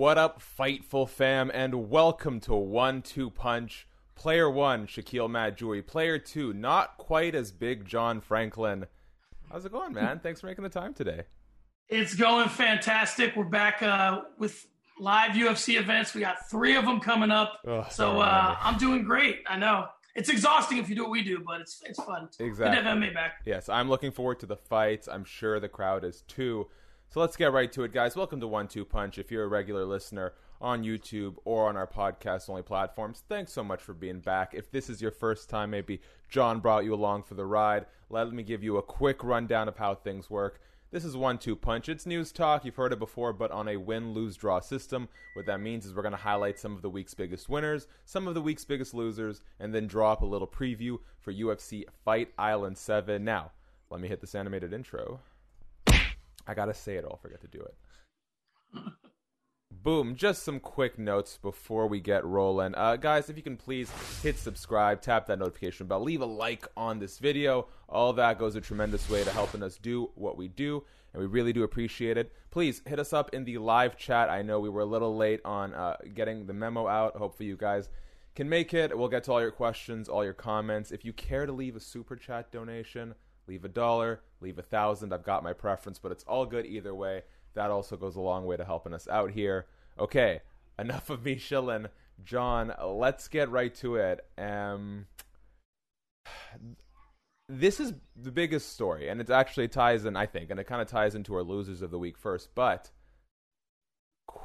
What up, Fightful fam, and welcome to One Two Punch. Player one, Shakiel Mahjouri. Player two, not quite as big John Franklin. How's it going, man? Thanks for making the time today. It's going fantastic. We're back uh, with live UFC events. We got three of them coming up. So uh, I'm doing great. I know it's exhausting if you do what we do, but it's it's fun. Exactly. Good to have me back. Yes, I'm looking forward to the fights. I'm sure the crowd is too. So let's get right to it, guys. Welcome to One Two Punch. If you're a regular listener on YouTube or on our podcast only platforms, thanks so much for being back. If this is your first time, maybe John brought you along for the ride, let me give you a quick rundown of how things work. This is One Two Punch. It's news talk. You've heard it before, but on a win lose draw system. What that means is we're going to highlight some of the week's biggest winners, some of the week's biggest losers, and then draw up a little preview for UFC Fight Island 7. Now, let me hit this animated intro. I gotta say it, I'll forget to do it. Boom, just some quick notes before we get rolling. Uh, guys, if you can please hit subscribe, tap that notification bell, leave a like on this video. All that goes a tremendous way to helping us do what we do, and we really do appreciate it. Please hit us up in the live chat. I know we were a little late on uh, getting the memo out. Hopefully, you guys can make it. We'll get to all your questions, all your comments. If you care to leave a super chat donation, leave a dollar, leave a thousand. I've got my preference, but it's all good either way. That also goes a long way to helping us out here. Okay, enough of me shilling. John, let's get right to it. Um, this is the biggest story, and it actually ties in, I think, and it kind of ties into our losers of the week first. But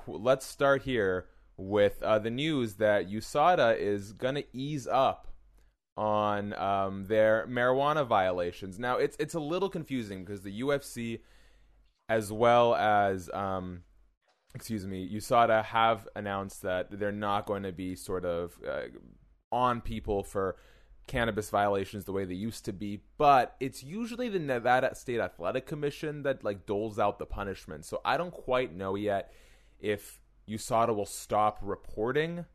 let's start here with uh, the news that USADA is going to ease up on um, their marijuana violations. Now, it's it's a little confusing because the UFC, as well as um, excuse me, USADA have announced that they're not going to be sort of uh, on people for cannabis violations the way they used to be but it's usually the Nevada State Athletic Commission that like doles out the punishment so I don't quite know yet if USADA will stop reporting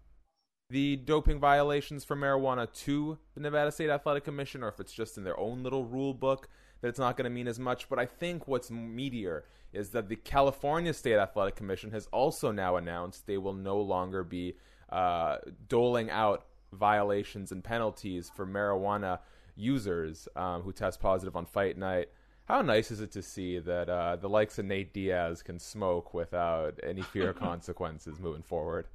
the doping violations for marijuana to the Nevada State Athletic Commission or if it's just in their own little rule book that it's not going to mean as much. But I think what's meatier is that the California State Athletic Commission has also now announced they will no longer be uh, doling out violations and penalties for marijuana users um, who test positive on fight night. How nice is it to see that uh, the likes of Nate Diaz can smoke without any fear of consequences moving forward?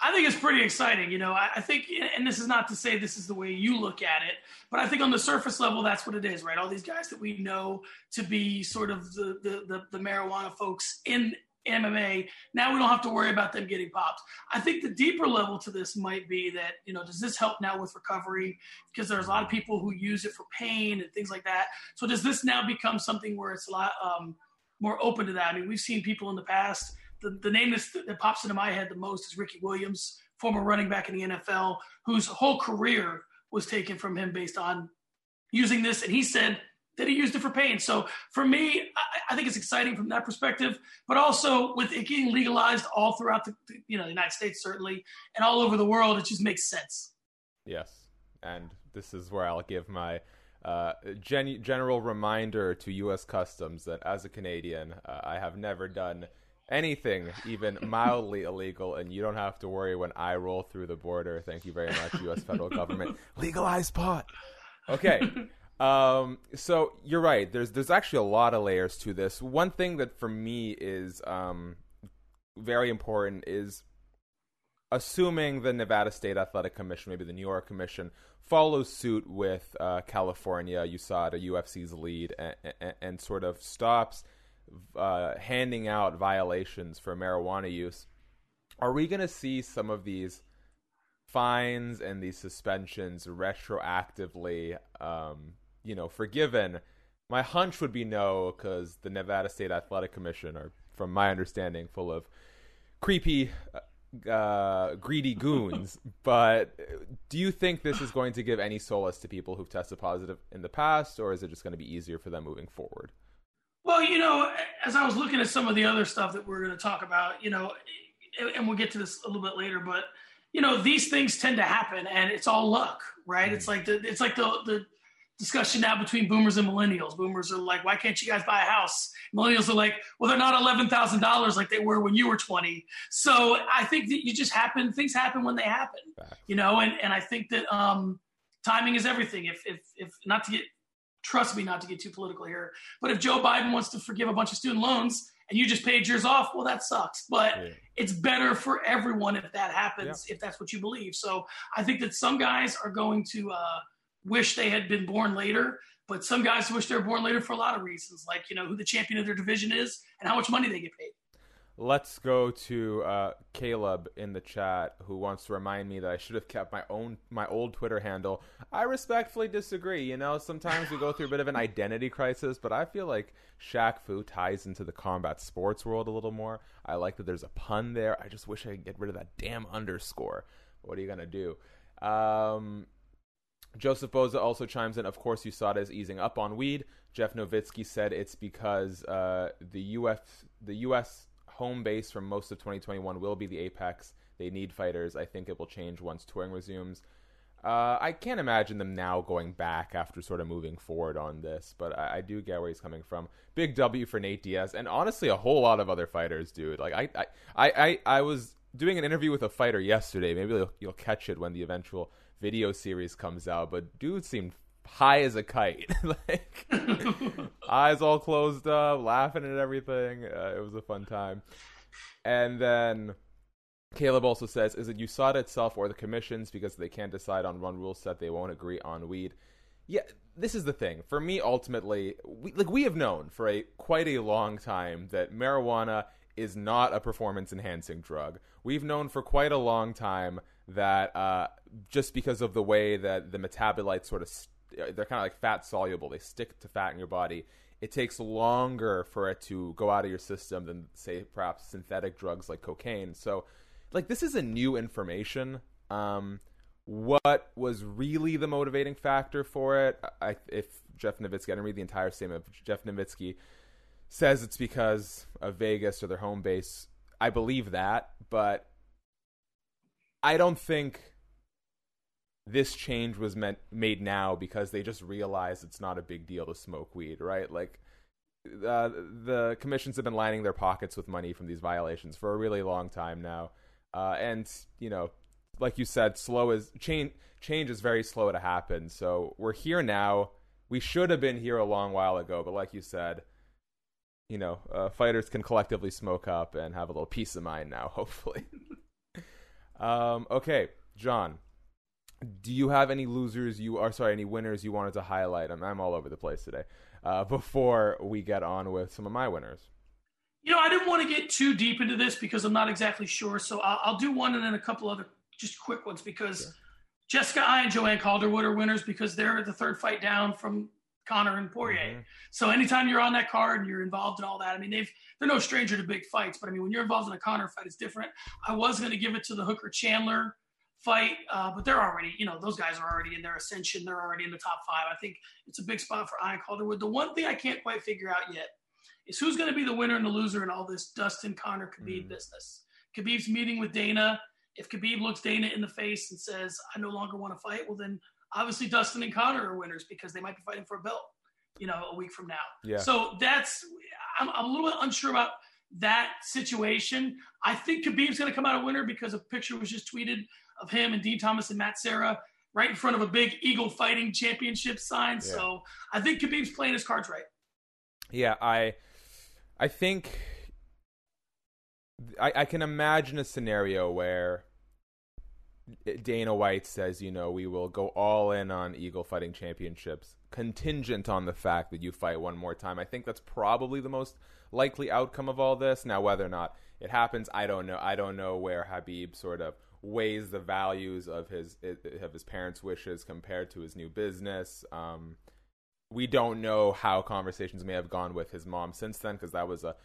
I think it's pretty exciting. You know, I, I, think, and this is not to say this is the way you look at it, but I think on the surface level, that's what it is, right? All these guys that we know to be sort of the the, the, the marijuana folks in MMA, now we don't have to worry about them getting popped. I think the deeper level to this might be that, you know, does this help now with recovery? Because there's a lot of people who use it for pain and things like that. So does this now become something where it's a lot um, more open to that? I mean, we've seen people in the past the, the name that pops into my head the most is Ricky Williams, former running back in the NFL, whose whole career was taken from him based on using this. And he said that he used it for pain. So for me, I, I, think it's exciting from that perspective, but also with it getting legalized all throughout the you know the United States certainly and all over the world, it just makes sense. Yes, and this is where I'll give my uh, gen- general reminder to U.S. Customs that as a Canadian, uh, I have never done anything even mildly illegal, and you don't have to worry when I roll through the border. Thank you very much, U.S. federal government. Legalize pot. Okay. Um, so you're right. There's there's actually a lot of layers to this. One thing that for me is um, very important is assuming the Nevada State Athletic Commission, maybe the New York Commission, follows suit with uh, California, USADA, UFC's lead, and, and, and sort of stops uh, handing out violations for marijuana use. Are we going to see some of these fines and these suspensions retroactively, um, you know, forgiven? My hunch would be no, because the Nevada State Athletic Commission are, from my understanding, full of creepy uh, uh, greedy goons. but do you think this is going to give any solace to people who've tested positive in the past, or is it just going to be easier for them moving forward? Well, you know, as I was looking at some of the other stuff that we're going to talk about, you know, and we'll get to this a little bit later, but you know, these things tend to happen, and it's all luck, right? It's like the it's like the the discussion now between boomers and millennials. Boomers are like, why can't you guys buy a house? Millennials are like, well, they're not eleven thousand dollars like they were when you were twenty. So I think that you just happen. Things happen when they happen, you know. And and I think that um, timing is everything. If if if not to get trust me not to get too political here, but if Joe Biden wants to forgive a bunch of student loans and you just paid yours off, well, that sucks. But yeah. it's better for everyone if that happens, yeah. if that's what you believe. So I think that some guys are going to. Uh, wish they had been born later, but some guys wish they were born later for a lot of reasons, like you know who the champion of their division is and how much money they get paid. Let's go to uh, Caleb in the chat, who wants to remind me that I should have kept my own my old Twitter handle. I respectfully disagree. You know, sometimes we go through a bit of an identity crisis, but I feel like Shaq Fu ties into the combat sports world a little more. I like that there's a pun there. I just wish I could get rid of that damn underscore. What are you gonna do? Um, Joseph Boza also chimes in. Of course, you saw it as easing up on weed. Jeff Novitzky said it's because uh, the UF the U.S. home base for most of 2021 will be the Apex. They need fighters. I think it will change once touring resumes. Uh, I can't imagine them now going back after sort of moving forward on this, but I, I, do get where he's coming from. Big W for Nate Diaz, and honestly, a whole lot of other fighters, dude. Like I, I, I, I was doing an interview with a fighter yesterday. Maybe you'll, you'll catch it when the eventual video series comes out, but dude seemed high as a kite, like eyes all closed up, laughing at everything. Uh, it was a fun time. And then Caleb also says, "Is it USADA itself or the commissions because they can't decide on one rule set? They won't agree on weed." Yeah, this is the thing. For me, ultimately, we, like we have known for a quite a long time that marijuana is not a performance enhancing drug. We've known for quite a long time that uh, just because of the way that the metabolites sort of st- they're kind of like fat soluble, they stick to fat in your body. It takes longer for it to go out of your system than say perhaps synthetic drugs like cocaine. So, like this is a new information. Um, what was really the motivating factor for it? I, if Jeff Novitzky, I didn't read the entire statement. Jeff Novitzky says it's because of Vegas or their home base. I believe that, but I don't think this change was meant made now because they just realized it's not a big deal to smoke weed, right? Like uh, the commissions have been lining their pockets with money from these violations for a really long time now, uh, and you know, like you said, slow is change. Change is very slow to happen. So we're here now. We should have been here a long while ago, but like you said, you know, uh, fighters can collectively smoke up and have a little peace of mind now. Hopefully. Um, okay, John, do you have any losers you are sorry, any winners you wanted to highlight? I'm, I'm all over the place today. Uh, before we get on with some of my winners. You know, I didn't want to get too deep into this because I'm not exactly sure. So I'll, I'll do one and then a couple other just quick ones because Jessica Eye and Joanne Calderwood are winners because they're the third fight down from Conor and Poirier. Mm-hmm. So anytime you're on that card and you're involved in all that, I mean, they've they're no stranger to big fights, but I mean, when you're involved in a Conor fight, it's different. I was going to give it to the Hooker Chandler fight, uh, but they're already, you know, those guys are already in their ascension. They're already in the top five. I think it's a big spot for Ian Calderwood. The one thing I can't quite figure out yet is who's going to be the winner and the loser in all this Dustin Conor Khabib mm. business. Khabib's meeting with Dana. If Khabib looks Dana in the face and says, "I no longer want to fight," well, then obviously Dustin and Conor are winners because they might be fighting for a belt, you know, a week from now. Yeah. So that's I'm, I'm a little bit unsure about that situation. I think Khabib's going to come out a winner because a picture was just tweeted of him and Dean Thomas and Matt Serra right in front of a big Eagle Fighting Championship sign. Yeah. So I think Khabib's playing his cards right. Yeah, I I think I, I can imagine a scenario where Dana White says, you know, we will go all in on Eagle Fighting Championships, contingent on the fact that you fight one more time. I think that's probably the most likely outcome of all this. Now, whether or not it happens, I don't know. I don't know where Khabib sort of weighs the values of his of his parents' wishes compared to his new business. Um, we don't know how conversations may have gone with his mom since then because that was a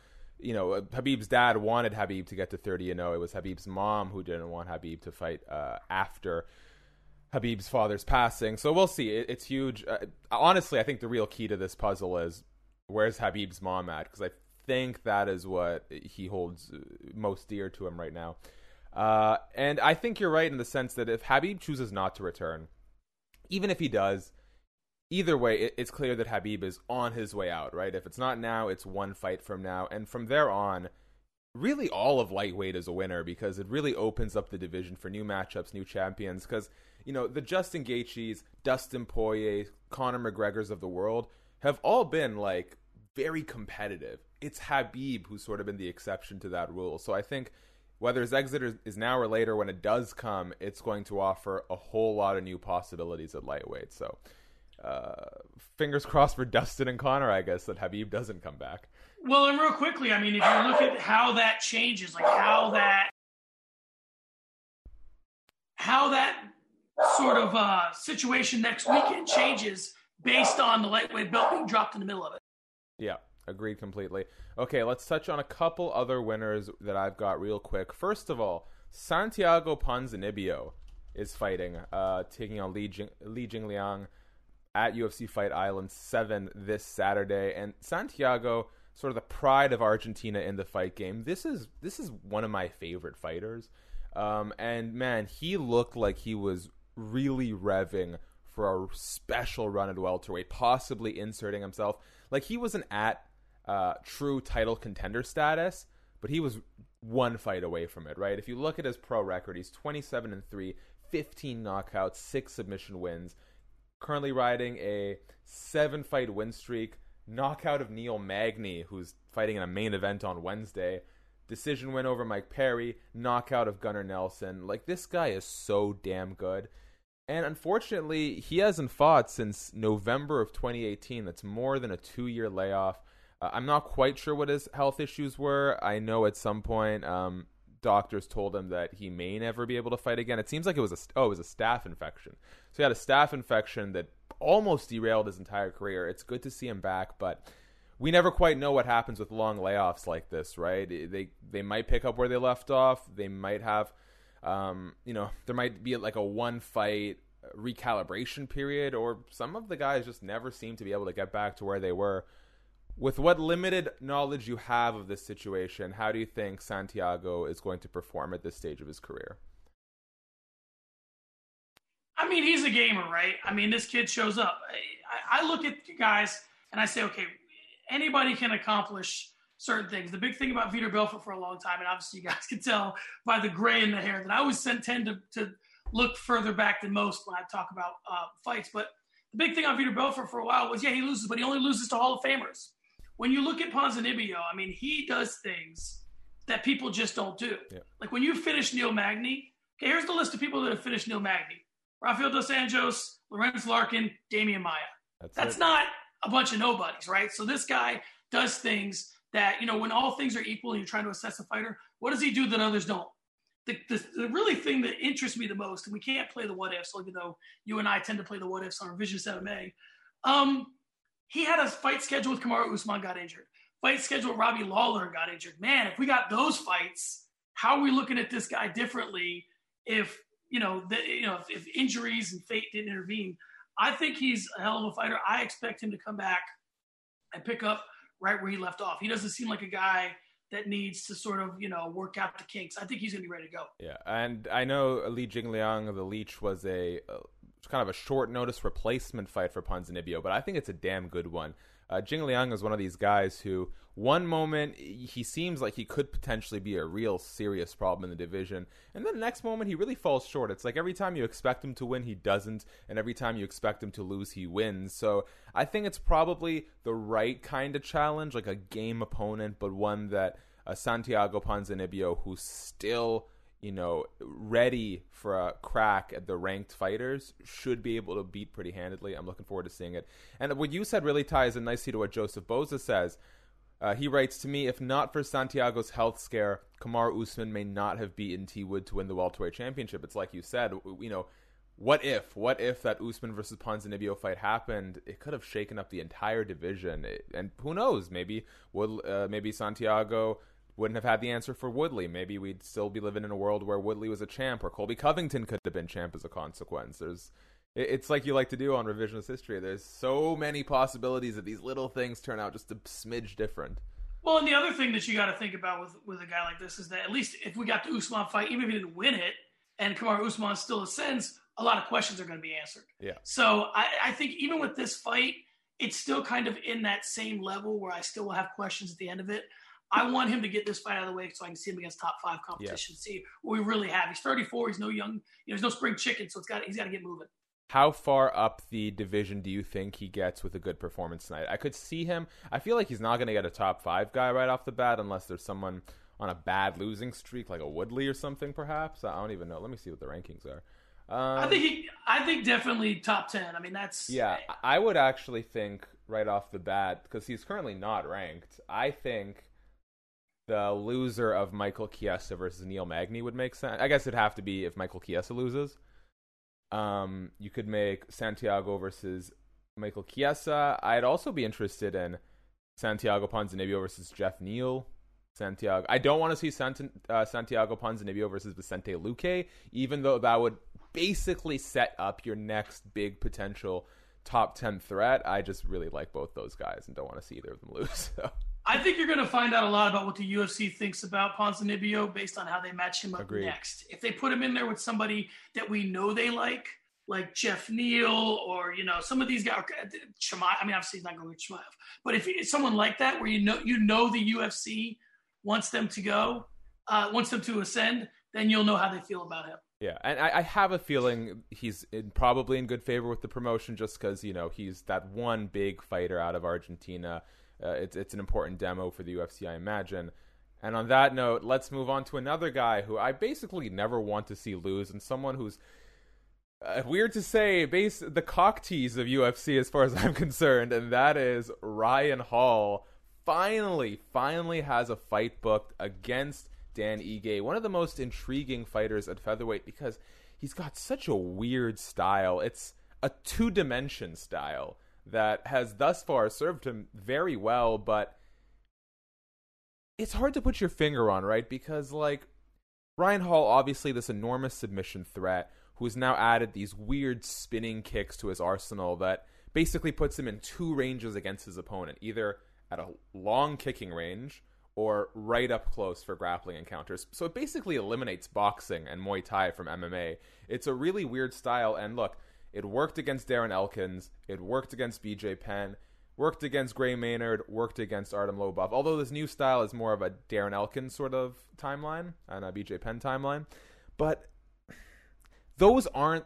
you know, Khabib's dad wanted Khabib to get to 30 and 0. It was Khabib's mom who didn't want Khabib to fight uh, after Khabib's father's passing. So we'll see. It, it's huge. Uh, honestly, I think the real key to this puzzle is where's Khabib's mom at? Because I think that is what he holds uh, most dear to him right now. Uh, and I think you're right in the sense that if Khabib chooses not to return, even if he does, either way, it, it's clear that Khabib is on his way out, right? If it's not now, it's one fight from now. And from there on, really all of lightweight is a winner because it really opens up the division for new matchups, new champions. Because, you know, the Justin Gaethjes, Dustin Poirier, Conor McGregors of the world have all been like very competitive. It's Khabib who's sort of been the exception to that rule. So I think whether his exit is now or later, when it does come, it's going to offer a whole lot of new possibilities at lightweight. So uh, fingers crossed for Dustin and Conor, I guess, that Khabib doesn't come back. Well, and real quickly, I mean, if you look at how that changes, like how that how that sort of uh, situation next weekend changes based on the lightweight belt being dropped in the middle of it. Yeah, agreed completely. Okay, let's touch on a couple other winners that I've got real quick. First of all, Santiago Ponzinibbio is fighting, uh, taking on Li, Jing, Li at UFC Fight Island 7 this Saturday. And Santiago, sort of the pride of Argentina in the fight game. This is this is one of my favorite fighters. Um, and man, he looked like he was really revving for a special run at welterweight, possibly inserting himself. Like he wasn't at uh, true title contender status, but he was one fight away from it, right? If you look at his pro record, he's 27 and 3, 15 knockouts, 6 submission wins currently riding a seven fight win streak, knockout of Neil Magny, who's fighting in a main event on Wednesday, decision win over Mike Perry, knockout of Gunnar Nelson. Like, this guy is so damn good. And unfortunately, he hasn't fought since November of 2018. That's more than a two year layoff. Uh, I'm not quite sure what his health issues were. I know at some point um, doctors told him that he may never be able to fight again. It seems like it was a oh, it was a staph infection. So he had a staph infection that almost derailed his entire career. It's good to see him back, but we never quite know what happens with long layoffs like this, right? They they might pick up where they left off. They might have, um, you know, there might be like a one fight recalibration period, or some of the guys just never seem to be able to get back to where they were with what limited knowledge you have of this situation, how do you think Santiago is going to perform at this stage of his career? I mean, he's a gamer, right? I mean, this kid shows up. I, I look at you guys and I say, okay, anybody can accomplish certain things. The big thing about Vitor Belfort for a long time, and obviously you guys can tell by the gray in the hair, that I always tend to, to look further back than most when I talk about uh, fights. But the big thing on Vitor Belfort for a while was, yeah, he loses, but he only loses to Hall of Famers when you look at Ponzinibbio, I mean, he does things that people just don't do. Yeah. Like when you finish Neil Magny, okay, here's the list of people that have finished Neil Magny. Rafael Dos Anjos, Lorenz Larkin, Demian Maia. That's, That's not a bunch of nobodies, right? So this guy does things that, you know, when all things are equal and you're trying to assess a fighter, what does he do that others don't? The, the, the, really thing that interests me the most, and we can't play the what ifs, even though you and I tend to play the what ifs on Revision 7A, um, he had a fight scheduled with Kamaru Usman, got injured. Fight scheduled with Robbie Lawler got injured. Man, if we got those fights, how are we looking at this guy differently if you know, the, you know, if, if injuries and fate didn't intervene, I think he's a hell of a fighter. I expect him to come back and pick up right where he left off. He doesn't seem like a guy that needs to sort of you know work out the kinks. I think he's going to be ready to go. Yeah, and I know Li Jingliang, the Leech, was a kind of a short notice replacement fight for Ponzinibbio, but I think it's a damn good one. Uh, Jing Liang is one of these guys who, one moment, he seems like he could potentially be a real serious problem in the division, and then the next moment, he really falls short. It's like every time you expect him to win, he doesn't, and every time you expect him to lose, he wins. So I think it's probably the right kind of challenge, like a game opponent, but one that uh, Santiago Ponzinibbio, who still you know, ready for a crack at the ranked fighters, should be able to beat pretty handedly. I'm looking forward to seeing it. And what you said really ties in nicely to what Joseph Boza says. Uh, he writes to me, if not for Santiago's health scare, Kamaru Usman may not have beaten T Wood to win the welterweight championship. It's like you said, you know, what if, what if that Usman versus Ponzinibbio fight happened? It could have shaken up the entire division, it, and who knows? Maybe would uh, maybe Santiago wouldn't have had the answer for Woodley. Maybe we'd still be living in a world where Woodley was a champ, or Colby Covington could have been champ as a consequence. There's, it's like you like to do on revisionist history. There's so many possibilities that these little things turn out just a smidge different. Well, and the other thing that you got to think about with with a guy like this is that at least if we got the Usman fight, even if he didn't win it, and Kamaru Usman still ascends, a lot of questions are going to be answered. Yeah. So I, I think even with this fight, it's still kind of in that same level where I still will have questions at the end of it. I want him to get this fight out of the way so I can see him against top five competition. Yeah. See what we really have. He's 34. He's no young. You know, he's no spring chicken. So it's got he's got to get moving. How far up the division do you think he gets with a good performance tonight? I could see him. I feel like he's not going to get a top five guy right off the bat unless there's someone on a bad losing streak, like a Woodley or something, perhaps. I don't even know. Let me see what the rankings are. Um, I think he, I think definitely top ten. I mean, that's yeah. I would actually think right off the bat because he's currently not ranked. I think the loser of Michael Chiesa versus Neil Magny would make sense. I guess it'd have to be if Michael Chiesa loses. Um, you could make Santiago versus Michael Chiesa. I'd also be interested in Santiago Ponzinibbio versus Geoff Neal. Santiago. I don't want to see Sant- uh, Santiago Ponzinibbio versus Vicente Luque, even though that would basically set up your next big potential top 10 threat. I just really like both those guys and don't want to see either of them lose. So. I think you're going to find out a lot about what the UFC thinks about Ponzinibbio based on how they match him up Agreed. next. If they put him in there with somebody that we know they like, like Geoff Neal or you know some of these guys, Chimaev. I mean, obviously he's not going to Chimaev, but if it's someone like that where you know you know the UFC wants them to go, uh, wants them to ascend, then you'll know how they feel about him. Yeah, and I, I have a feeling he's in, probably in good favor with the promotion just because you know he's that one big fighter out of Argentina uh, it's it's an important demo for the UFC, I imagine. And on that note, let's move on to another guy who I basically never want to see lose, and someone who's uh, weird to say, base the cock tease of UFC as far as I'm concerned, and that is Ryan Hall. Finally, finally has a fight booked against Dan Ige, one of the most intriguing fighters at featherweight because he's got such a weird style. It's a two dimension style that has thus far served him very well, but it's hard to put your finger on, right? Because, like, Ryan Hall, obviously, this enormous submission threat, who has now added these weird spinning kicks to his arsenal that basically puts him in two ranges against his opponent, either at a long kicking range or right up close for grappling encounters. So it basically eliminates boxing and Muay Thai from MMA. It's a really weird style, and look, it worked against Darren Elkins. It worked against BJ Penn. Worked against Gray Maynard. Worked against Artem Lobov. Although this new style is more of a Darren Elkins sort of timeline and a BJ Penn timeline. But those aren't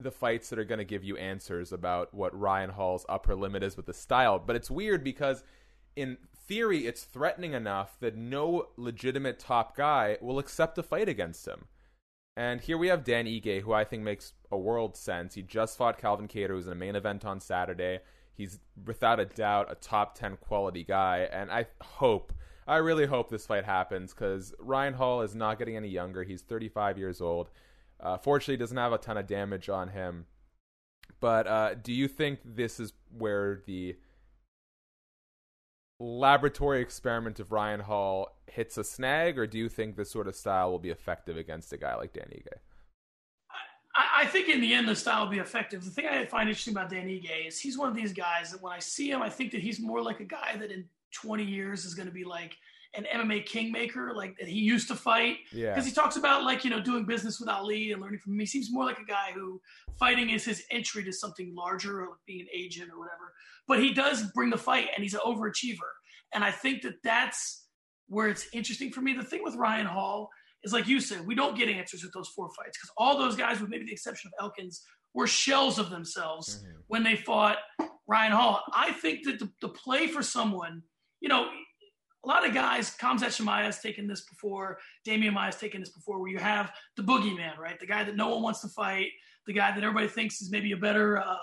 the fights that are going to give you answers about what Ryan Hall's upper limit is with the style. But it's weird because in theory, it's threatening enough that no legitimate top guy will accept a fight against him. And here we have Dan Ige, who I think makes a world sense. He just fought Calvin Kattar, who's in a main event on Saturday. He's without a doubt a top 10 quality guy. And I hope, I really hope this fight happens because Ryan Hall is not getting any younger. He's 35 years old. Uh, fortunately, doesn't have a ton of damage on him. But uh, do you think this is where the laboratory experiment of Ryan Hall hits a snag, or do you think this sort of style will be effective against a guy like Dan Ige? I think in the end the style will be effective. The thing I find interesting about Dan Ige is he's one of these guys that when I see him, I think that he's more like a guy that in 20 years is going to be like an MMA kingmaker, like that he used to fight. Yeah. Because he talks about like you know doing business with Ali and learning from him. He seems more like a guy who fighting is his entry to something larger, or like being an agent or whatever. But he does bring the fight, and he's an overachiever. And I think that that's where it's interesting for me. The thing with Ryan Hall is like you said, we don't get answers with those four fights because all those guys, with maybe the exception of Elkins, were shells of themselves Mhm. when they fought Ryan Hall. I think that the, the play for someone, you know, a lot of guys, Khamzat Chimaev has taken this before, Demian Maia has taken this before, where you have the boogeyman, right? The guy that no one wants to fight, the guy that everybody thinks is maybe a better, uh,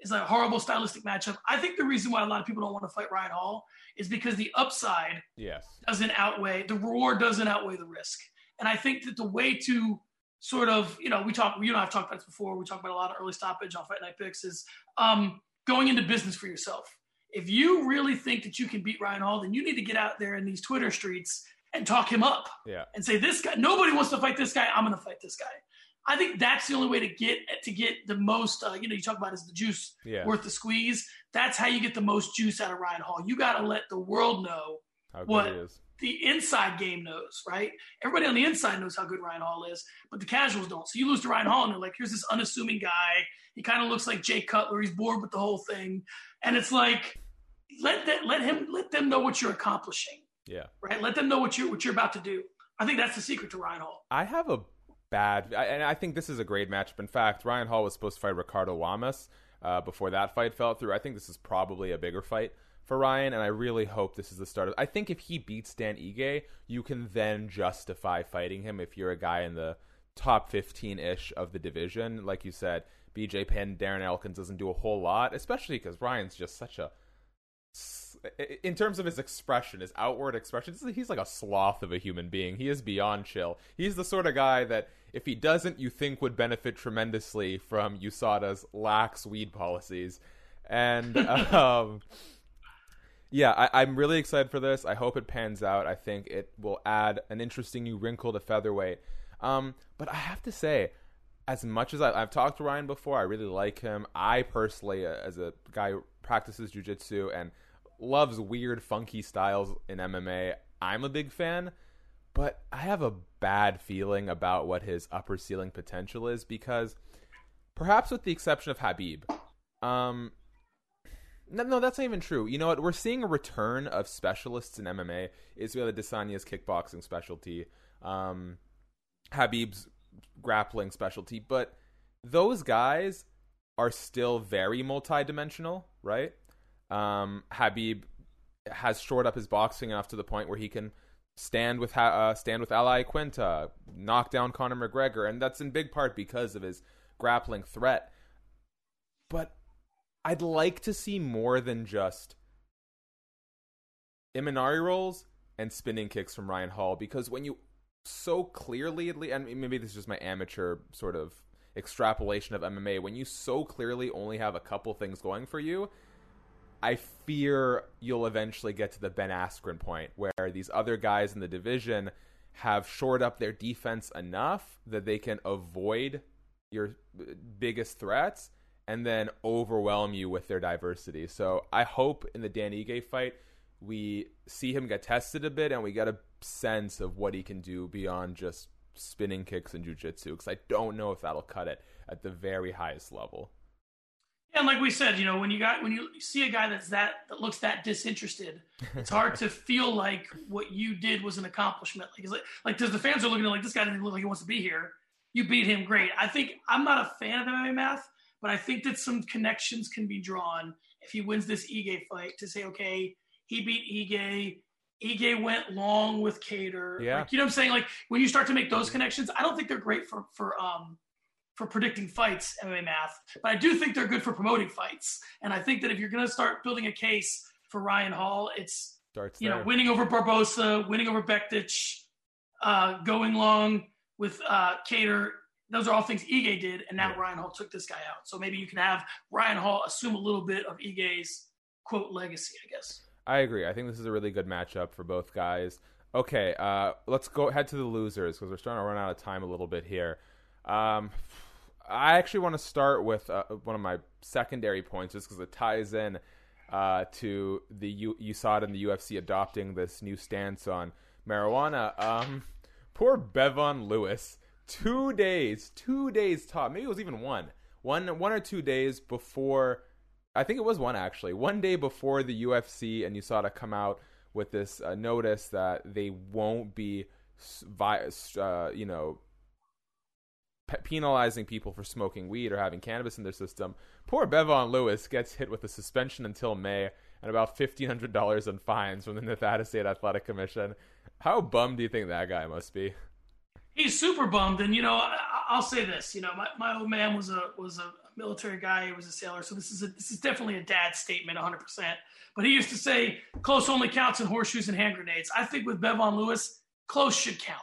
is a horrible stylistic matchup. I think the reason why a lot of people don't want to fight Ryan Hall is because the upside Yes. doesn't outweigh the reward doesn't outweigh the risk. And I think that the way to sort of, you know, we talk, you and I have talked about this before. We talk about a lot of early stoppage on Fight Night Picks is um, going into business for yourself. If you really think that you can beat Ryan Hall, then you need to get out there in these Twitter streets and talk him up Yeah. and say, this guy, nobody wants to fight this guy. I'm going to fight this guy. I think that's the only way to get to get the most. Uh, you know, you talk about is the juice Yeah. worth the squeeze. That's how you get the most juice out of Ryan Hall. You got to let the world know How good What? the inside game knows, right? Everybody on the inside knows how good Ryan Hall is, but the casuals don't. So you lose to Ryan Hall, and they're like, here's this unassuming guy. He kind of looks like Jay Cutler. He's bored with the whole thing, and it's like, let that, let him, let them know what you're accomplishing, Yeah. right? Let them know what you're what you're about to do. I think that's the secret to Ryan Hall. I have a bad, I- and I think this is a great matchup. In fact, Ryan Hall was supposed to fight Ricardo Lamas uh, before that fight fell through. I think this is probably a bigger fight for Ryan, and I really hope this is the start of. I think if he beats Dan Ige, you can then justify fighting him if you're a guy in the top 15 ish of the division. Like you said, BJ Penn, Darren Elkins doesn't do a whole lot, especially because Ryan's just such a in terms of his expression, his outward expression, he's like a sloth of a human being. He is beyond chill. He's the sort of guy that if he doesn't, you think would benefit tremendously from USADA's lax weed policies. And um, yeah, I, I'm really excited for this. I hope it pans out. I think it will add an interesting new wrinkle to featherweight. Um, but I have to say, as much as I, I've talked to Ryan before, I really like him. I personally, uh, as a guy who practices jujitsu and loves weird, funky styles in MMA, I'm a big fan. But I have a bad feeling about what his upper ceiling potential is because, perhaps with the exception of Khabib, um, no, no, that's not even true. You know what? We're seeing a return of specialists in MMA. Israel Adesanya's kickboxing specialty, um, Khabib's grappling specialty, but those guys are still very multidimensional, right? Um, Khabib has shored up his boxing enough to the point where he can stand with uh, stand with Al Iaquinta, knock down Conor McGregor, and that's in big part because of his grappling threat. But I'd like to see more than just Imanari rolls and spinning kicks from Ryan Hall because when you so clearly, at least, and maybe this is just my amateur sort of extrapolation of MMA, when you so clearly only have a couple things going for you, I fear you'll eventually get to the Ben Askren point where these other guys in the division have shored up their defense enough that they can avoid your uh, biggest threats and then overwhelm you with their diversity. So I hope in the Dan Ige fight we see him get tested a bit and we get a sense of what he can do beyond just spinning kicks and jujitsu because I don't know if that'll cut it at the very highest level. Yeah, and like we said, you know, when you got when you see a guy that's that that looks that disinterested, it's hard to feel like what you did was an accomplishment. Like, like, like, does the fans are looking at like this guy doesn't look like he wants to be here. You beat him, great. I think I'm not a fan of MMA math, but I think that some connections can be drawn if he wins this Ige fight to say, okay, he beat Ige. Ige went long with Kattar. Yeah. Like, you know what I'm saying? Like when you start to make those connections, I don't think they're great for for um for predicting fights, MMA math, but I do think they're good for promoting fights. And I think that if you're going to start building a case for Ryan Hall, it's Starts you there. know winning over Barbosa, winning over Bektic, uh, going long with uh, Kattar. Those are all things Ige did, and now Yeah. Ryan Hall took this guy out. So maybe you can have Ryan Hall assume a little bit of Ige's quote legacy, I guess. I agree. I think this is a really good matchup for both guys. Okay, uh, let's go head to the losers because we're starting to run out of time a little bit here. Um, I actually want to start with uh, one of my secondary points, just because it ties in uh, to the U- it in the UFC adopting this new stance on marijuana. Um, poor Bevon Lewis, two days, two days top, maybe it was even one, one, one or two days before. I think it was one actually. One day before the UFC and USADA come out with this uh, notice that they won't be, uh, you know, penalizing people for smoking weed or having cannabis in their system. Poor Bevon Lewis gets hit with a suspension until May and about $1,500 in fines from the Nevada State Athletic Commission. How bummed do you think that guy must be? He's super bummed, and you know, I'll say this. You know, my, my old man was a was a military guy. He was a sailor, so this is a, this is definitely a dad statement, 100. percent But he used to say, "Close only counts in horseshoes and hand grenades." I think with Bevon Lewis, close should count.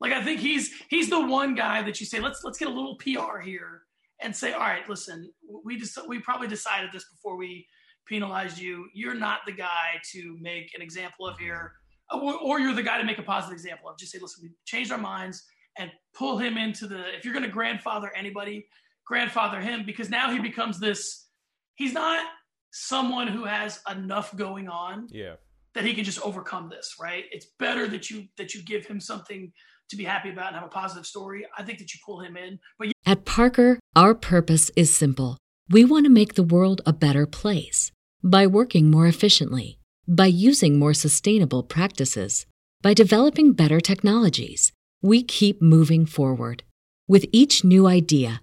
Like I think he's he's the one guy that you say let's let's get a little PR here and say all right listen we just we probably decided this before we penalized you you're not the guy to make an example of here or, or you're the guy to make a positive example of just say listen we changed our minds and pull him into the if you're going to grandfather anybody grandfather him because now he becomes this he's not someone who has enough going on yeah that he can just overcome this right it's better that you that you give him something to be happy about and have a positive story. I think that you pull him in. But at Parker, our purpose is simple. We want to make the world a better place by working more efficiently, by using more sustainable practices, by developing better technologies. We keep moving forward. With each new idea,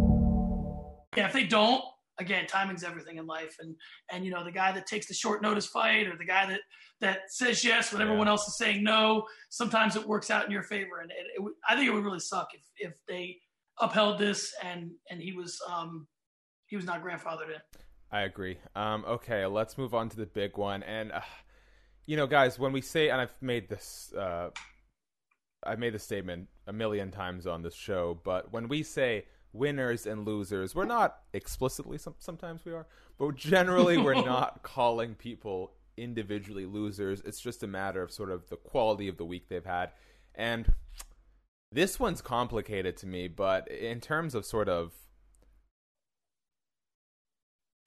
Yeah, if they don't, again, timing's everything in life. And and you know, the guy that takes the short notice fight or the guy that that says yes when everyone else is saying no, sometimes it works out in your favor. And it, it, I think it would really suck if if they upheld this and and he was um he was not grandfathered in. I agree. Um, okay, let's move on to the big one. And uh, you know, guys, when we say, and I've made this uh, I've made the statement a million times on this show, but when we say winners and losers, we're not explicitly. Some, sometimes we are, but generally we're not calling people individually losers. It's just a matter of sort of the quality of the week they've had, and this one's complicated to me. But in terms of sort of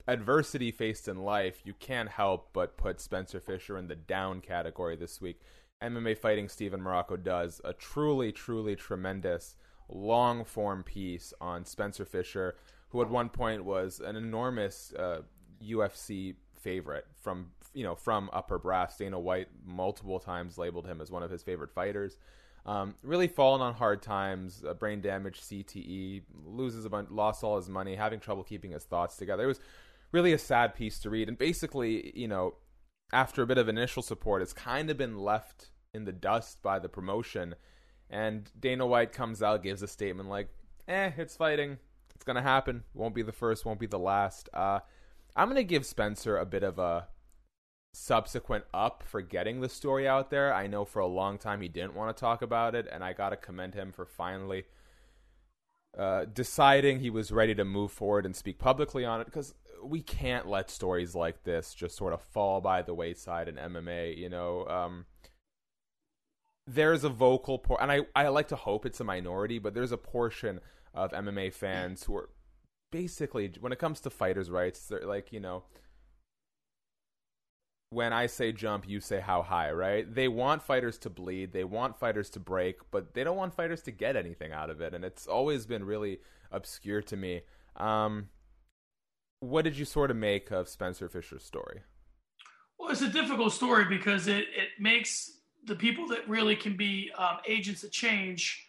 adversity faced in life, you can't help but put Spencer Fisher in the down category this week. MMA Fighting Steven Marrocco does a truly, truly tremendous long form piece on Spencer Fisher, who at one point was an enormous uh, UFC favorite from you know from upper brass. Dana White multiple times labeled him as one of his favorite fighters. Um, really fallen on hard times, uh, brain damage, CTE, loses a bunch, lost all his money, having trouble keeping his thoughts together. It was really a sad piece to read, and basically, you know, after a bit of initial support, it's kind of been left in the dust by the promotion. And Dana White comes out, gives a statement like, "Eh, it's fighting. It's gonna happen. Won't be the first. Won't be the last." Uh, I'm gonna give Spencer a bit of a subsequent up for getting the story out there. I know for a long time he didn't want to talk about it, and I gotta commend him for finally uh, deciding he was ready to move forward and speak publicly on it because we can't let stories like this just sort of fall by the wayside in MMA. You know, um, there's a vocal por- and I, I like to hope it's a minority, but there's a portion of MMA fans who are basically when it comes to fighters' rights, they're like, you know, when I say jump, you say how high, right? They want fighters to bleed, they want fighters to break, but they don't want fighters to get anything out of it, and it's always been really obscure to me. Um, what did you sort of make of Spencer Fisher's story? Well, it's a difficult story because it, it makes the people that really can be um, agents of change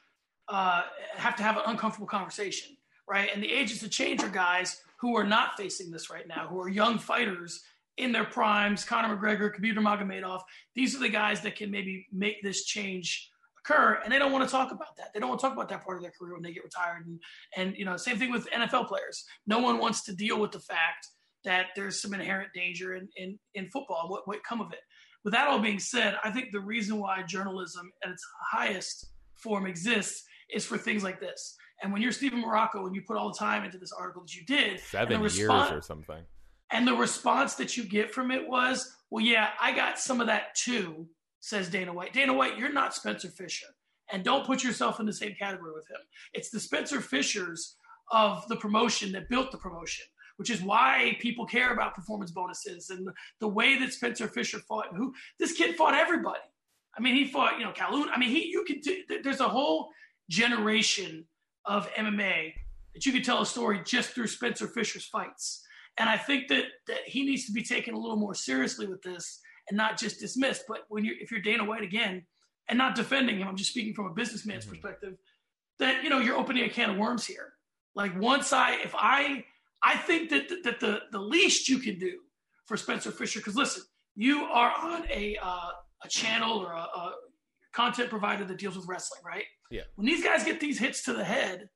uh, have to have an uncomfortable conversation. right? And the agents of change are guys who are not facing this right now, who are young fighters in their primes. Conor McGregor, Khabib Nurmagomedov. These are the guys that can maybe make this change occur, and they don't want to talk about that. They don't want to talk about that part of their career when they get retired. And and you know, same thing with NFL players. No one wants to deal with the fact that there's some inherent danger in in, in football. What what come of it? With that all being said, I think the reason why journalism at its highest form exists is for things like this. And when you're Steven Marrocco and you put all the time into this article that you did, seven response, years or something, and the response that you get from it was, "Well, yeah, I got some of that too." Says Dana White. Dana White, you're not Spencer Fisher, and don't put yourself in the same category with him. It's the Spencer Fishers of the promotion that built the promotion which is why people care about performance bonuses and the way that Spencer Fisher fought. Who this kid fought everybody. I mean, he fought you know Calhoun. I mean, he you could there's a whole generation of MMA that you could tell a story just through Spencer Fisher's fights. And I think that that he needs to be taken a little more seriously with this and not just dismissed. But when you're if you're Dana White again, and not defending him, I'm just speaking from a businessman's mm-hmm. perspective. That you know you're opening a can of worms here. Like once I if I I think that the, that the the least you can do for Spencer Fisher, because listen, you are on a uh, a channel or a, a content provider that deals with wrestling, right? Yeah. When these guys get these hits to the head,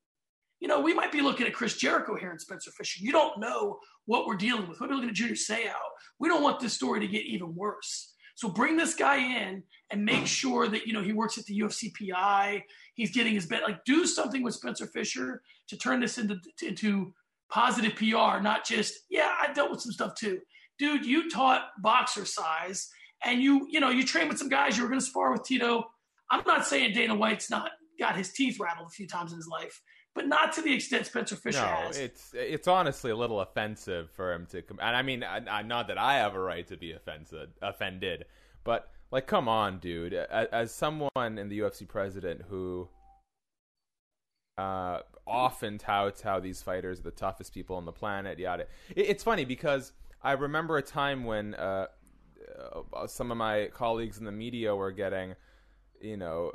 you know, we might be looking at Chris Jericho here and Spencer Fisher. You don't know what we're dealing with. We're looking at Junior Seau. We don't want this story to get even worse. So bring this guy in and make sure that you know he works at the UFCPI. He's getting his bet. Like do something with Spencer Fisher to turn this into into positive PR, not just, yeah, I dealt with some stuff too. Dude, you taught Boxercise and you, you know, you trained with some guys, you were going to spar with Tito. I'm not saying Dana White's not got his teeth rattled a few times in his life, but not to the extent Spencer Fisher no, has. it's it's honestly a little offensive for him to come. And I mean, I, I, not that I have a right to be offended, offended, but like, come on, dude. As, as someone in the UFC president who uh, often touts how these fighters are the toughest people on the planet. Yada. It, it's funny because I remember a time when uh, uh, some of my colleagues in the media were getting, you know,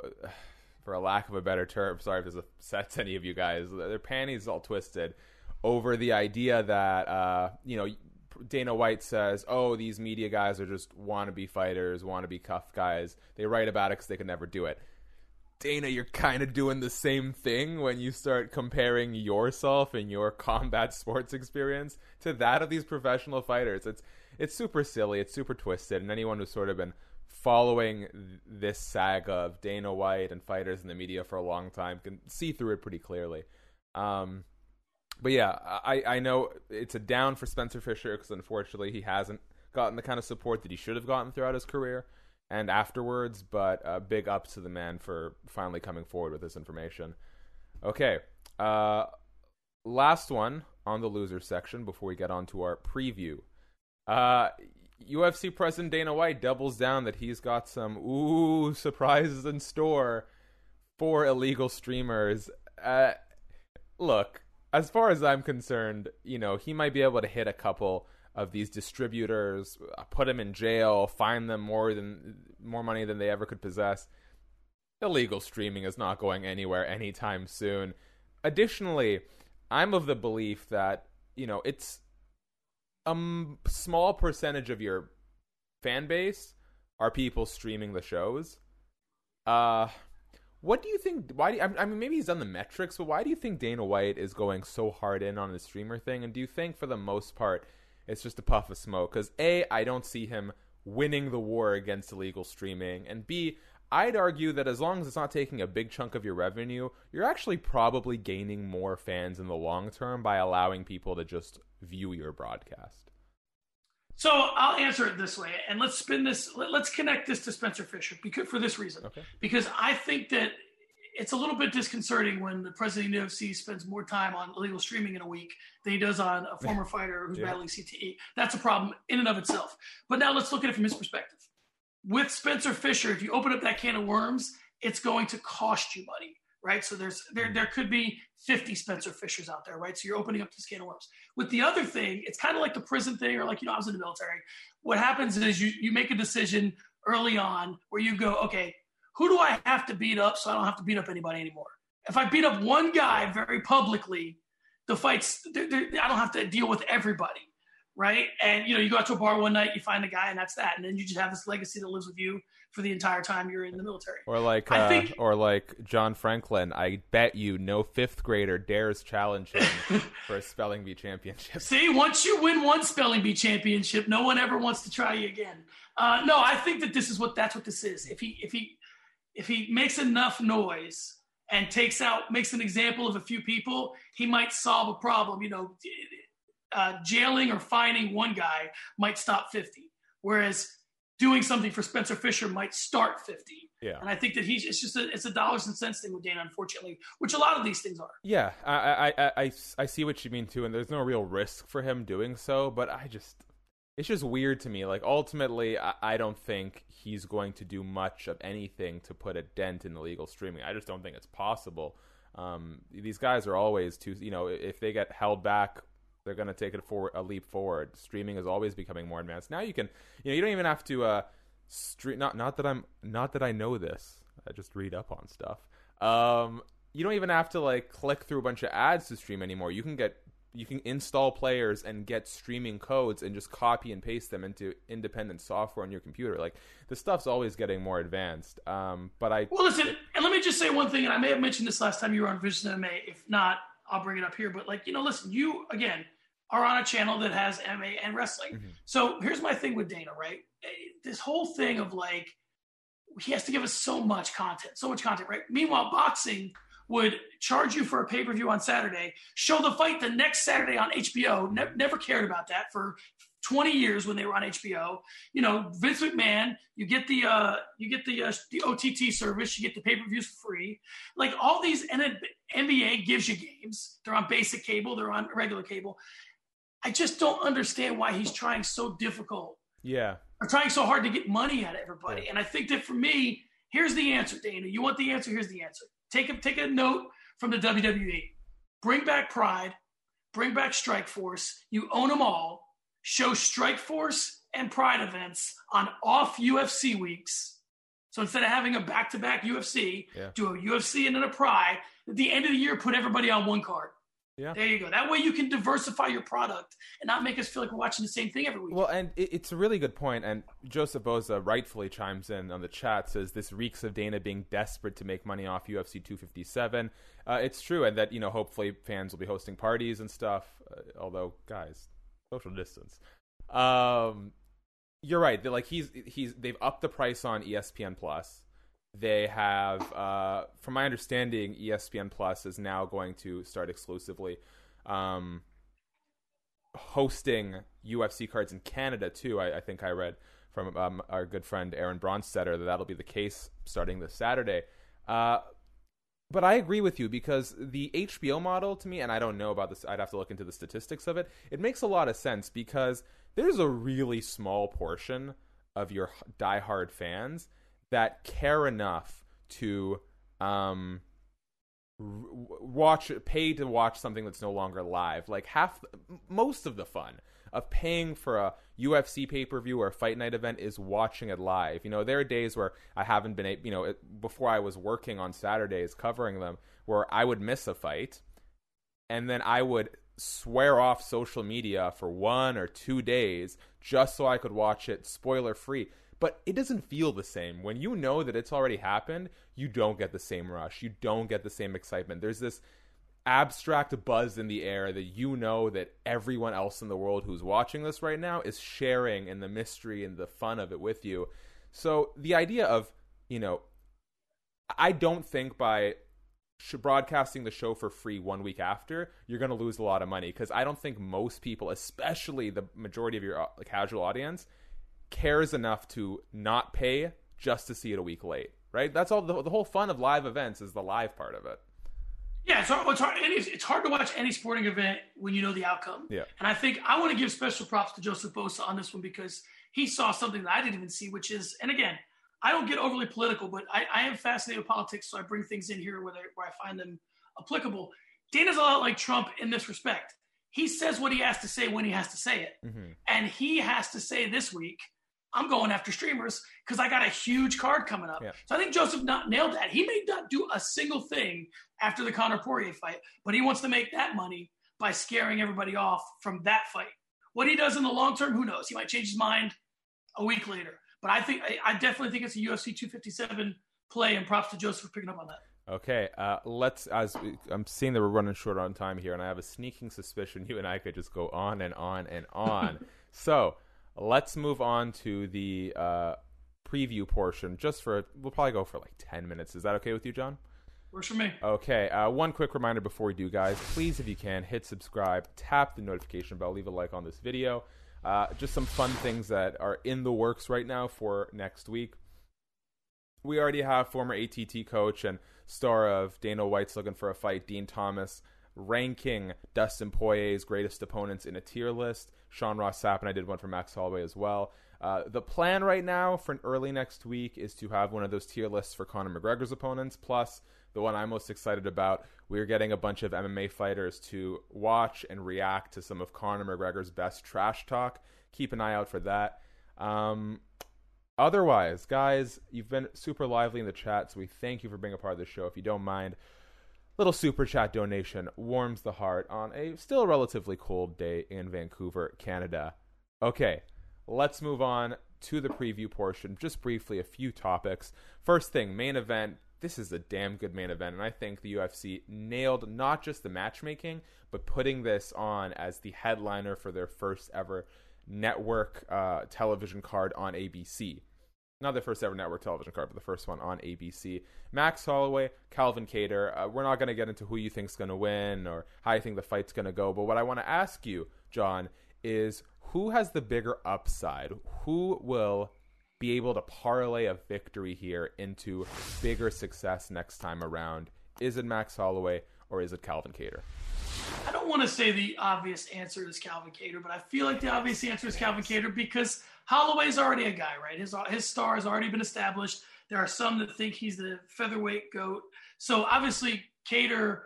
for a lack of a better term, sorry if this upsets any of you guys, their panties all twisted over the idea that uh, you know Dana White says, "Oh, these media guys are just wannabe fighters, wannabe cuff guys. They write about it because they can never do it." Dana, you're kind of doing the same thing when you start comparing yourself and your combat sports experience to that of these professional fighters. It's it's super silly, it's super twisted, and anyone who's sort of been following this saga of Dana White and fighters in the media for a long time can see through it pretty clearly. Um, but yeah, I, I know it's a down for Spencer Fisher because unfortunately he hasn't gotten the kind of support that he should have gotten throughout his career and afterwards, but uh, big ups to the man for finally coming forward with this information. Okay, uh, last one on the loser section before we get on to our preview. Uh, UFC President Dana White doubles down that he's got some ooh surprises in store for illegal streamers. Uh, look, as far as I'm concerned, you know he might be able to hit a couple of these distributors, uh, put them in jail, fine them more than more money than they ever could possess. Illegal streaming is not going anywhere anytime soon. Additionally, I'm of the belief that, you know, it's a m- small percentage of your fan base are people streaming the shows. Uh what do you think? Why do you, I mean maybe he's done the metrics, but why do you think Dana White is going so hard in on the streamer thing? And do you think for the most part it's just a puff of smoke. Because A, I don't see him winning the war against illegal streaming, and B, I'd argue that as long as it's not taking a big chunk of your revenue, you're actually probably gaining more fans in the long term by allowing people to just view your broadcast. So I'll answer it this way, and let's spin this. Let's connect this to Spencer Fisher because for this reason, okay. because I think that it's a little bit disconcerting when the president of the UFC spends more time on illegal streaming in a week than he does on a former fighter who's yeah. battling CTE. That's a problem in and of itself. But now let's look at it from his perspective. With Spencer Fisher, if you open up that can of worms, it's going to cost you money, right? So there's there there could be 50 Spencer Fishers out there, right? So you're opening up this can of worms. With the other thing, it's kind of like the prison thing, or like you know, I was in the military. What happens is you you make a decision early on where you go, okay, who do I have to beat up so I don't have to beat up anybody anymore? If I beat up one guy very publicly, the fights. They're, they're, I don't have to deal with everybody, right? And you know, you go out to a bar one night, you find a guy, and that's that. And then you just have this legacy that lives with you for the entire time you're in the military. Or like, uh, think, or like John Franklin. I bet you no fifth grader dares challenge him for a spelling bee championship. See, once you win one spelling bee championship, no one ever wants to try you again. Uh, no, I think that this is what that's what this is. If he if he if he makes enough noise and takes out makes an example of a few people, he might solve a problem. You know, uh, jailing or fining one guy might stop fifty, whereas doing something for Spencer Fisher might start 50. Yeah. And I think that he's, it's just a, it's a dollars and cents thing with Dana, unfortunately, which a lot of these things are. Yeah. I, I, I, I see what you mean too. And there's no real risk for him doing so, but I just, it's just weird to me. Like ultimately, I, I don't think he's going to do much of anything to put a dent in the legal streaming. I just don't think it's possible. Um, these guys are always too, you know, if they get held back they're going to take it for a leap forward. Streaming is always becoming more advanced. Now you can, you know, you don't even have to uh, stream. Not not that I'm not that I know this. I just read up on stuff. Um, you don't even have to like click through a bunch of ads to stream anymore. You can get you can install players and get streaming codes and just copy and paste them into independent software on your computer. Like the stuff's always getting more advanced. Um, but I well listen, and let me just say one thing, and I may have mentioned this last time you were on Vision MMA. If not, I'll bring it up here. But like you know, listen, you again are on a channel that has MMA and wrestling. Mm-hmm. So here's my thing with Dana, right? This whole thing of like, he has to give us so much content, so much content, right? Meanwhile, boxing would charge you for a pay per view on Saturday, show the fight the next Saturday on HBO. Ne- never cared about that for 20 years when they were on HBO. You know, Vince McMahon, you get the uh, you get the uh, the OTT service, you get the pay per views free. Like all these, and NBA gives you games. They're on basic cable, they're on regular cable. I just don't understand why he's trying so difficult. Yeah. Or trying so hard to get money out of everybody. Yeah. And I think that for me, here's the answer, Dana. You want the answer? Here's the answer. Take a take a note from the WWE. Bring back Pride. Bring back Strikeforce. You own them all. Show Strikeforce and Pride events on off UFC weeks. So instead of having a back-to-back UFC, yeah. do a UFC and then a Pride. At the end of the year, put everybody on one card. Yeah. There you go. That way you can diversify your product and not make us feel like we're watching the same thing every week. Well, and it's a really good point. And Joseph Boza rightfully chimes in on the chat, says this reeks of Dana being desperate to make money off UFC 257. Uh, it's true, and that, you know, hopefully fans will be hosting parties and stuff. Uh, although, guys, social distance. Um, you're right. They're like he's he's they've upped the price on ESPN Plus they have, uh, from my understanding, ESPN Plus is now going to start exclusively um, hosting UFC cards in Canada too. I, I think I read from um, our good friend Aaron Bronsteter that that'll be the case starting this Saturday. Uh, but I agree with you because the HBO model to me, and I don't know about this, I'd have to look into the statistics of it. It makes a lot of sense because there's a really small portion of your diehard fans that care enough to um, watch pay to watch something that's no longer live. Like half most of the fun of paying for a UFC pay-per-view or a fight night event is watching it live. You know there are days where I haven't been you know before I was working on Saturdays covering them where I would miss a fight and then I would swear off social media for one or two days just so I could watch it spoiler free but it doesn't feel the same. When you know that it's already happened, you don't get the same rush. You don't get the same excitement. There's this abstract buzz in the air that you know that everyone else in the world who's watching this right now is sharing in the mystery and the fun of it with you. So the idea of, you know, I don't think by broadcasting the show for free one week after, you're going to lose a lot of money because I don't think most people, especially the majority of your uh, casual audience, cares enough to not pay just to see it a week late, right? That's all. The, the whole fun of live events is the live part of it. Yeah, it's hard, it's hard. It's hard to watch any sporting event when you know the outcome. Yeah, and I think I want to give special props to Joseph Bosa on this one because he saw something that I didn't even see, which is, and again, I don't get overly political, but I, I am fascinated with politics, so I bring things in here where, they, where I find them applicable. Dana's a lot like Trump in this respect. He says what he has to say when he has to say it, mm-hmm. and he has to say this week I'm going after streamers because I got a huge card coming up. Yeah. So I think Joseph not nailed that. He may not do a single thing after the Conor Poirier fight, but he wants to make that money by scaring everybody off from that fight. What he does in the long term, who knows? He might change his mind a week later. But I think I, definitely think it's a UFC 257 play, and props to Joseph for picking up on that. Okay, uh, let's. As I'm seeing that we're running short on time here, and I have a sneaking suspicion you and I could just go on and on and on. so let's move on to the uh, preview portion. Just for we'll probably go for like ten minutes. Is that okay with you, John? Works for me. Okay. Uh, one quick reminder before we do, guys. Please, if you can, hit subscribe, tap the notification bell, leave a like on this video. Uh, just some fun things that are in the works right now for next week. We already have former ATT coach and star of Dana White's looking for a fight, Dean Thomas, ranking Dustin Poirier's greatest opponents in a tier list. Sean Ross Sapp and I did one for Max Holloway as well. Uh, the plan right now for an early next week is to have one of those tier lists for Conor McGregor's opponents, plus the one I'm most excited about. We're getting a bunch of MMA fighters to watch and react to some of Conor McGregor's best trash talk. Keep an eye out for that. Um, otherwise, guys, you've been super lively in the chat, so we thank you for being a part of the show. If you don't mind, little super chat donation warms the heart on a still relatively cold day in Vancouver, Canada. Okay, let's move on to the preview portion. Just briefly, a few topics. First thing, main event this is a damn good main event, and I think the UFC nailed not just the matchmaking, but putting this on as the headliner for their first ever network uh, television card on ABC. Not the first ever network television card, but the first one on ABC. Max Holloway, Calvin Kattar. Uh, we're not going to get into who you think's going to win or how you think the fight's going to go, but what I want to ask you, John, is who has the bigger upside? Who will be able to parlay a victory here into bigger success next time around? Is it Max Holloway or is it Calvin Kattar? I don't want to say the obvious answer is Calvin Kattar, but I feel like the obvious answer is Calvin Kattar because Holloway's already a guy, right? His his star has already been established. There are some that think he's the featherweight goat. So obviously, Kattar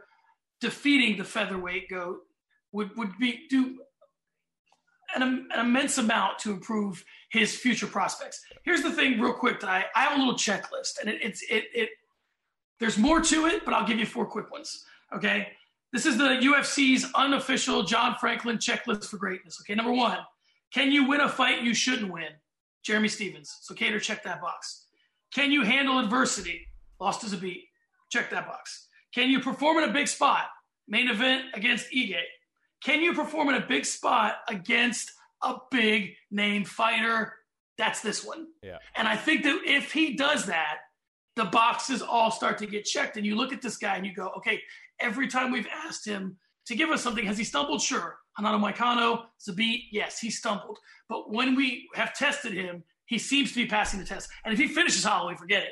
defeating the featherweight goat would would be do an, an, immense amount to improve his future prospects. Here's the thing, real quick. That I, I have a little checklist, and it, it's it it. There's more to it, but I'll give you four quick ones. Okay, this is the UFC's unofficial John Franklin checklist for greatness. Okay, number one, can you win a fight you shouldn't win? Jeremy Stephens. So Kattar, check that box. Can you handle adversity? Lost as a beat. Check that box. Can you perform in a big spot? Main event against Ige. Can you perform in a big spot against a big name fighter? That's this one. Yeah. And I think that if he does that, the boxes all start to get checked. And you look at this guy and you go, okay, every time we've asked him to give us something, has he stumbled? Sure. Renato Moicano, Zabit, yes, he stumbled. But when we have tested him, he seems to be passing the test. And if he finishes Holloway, forget it.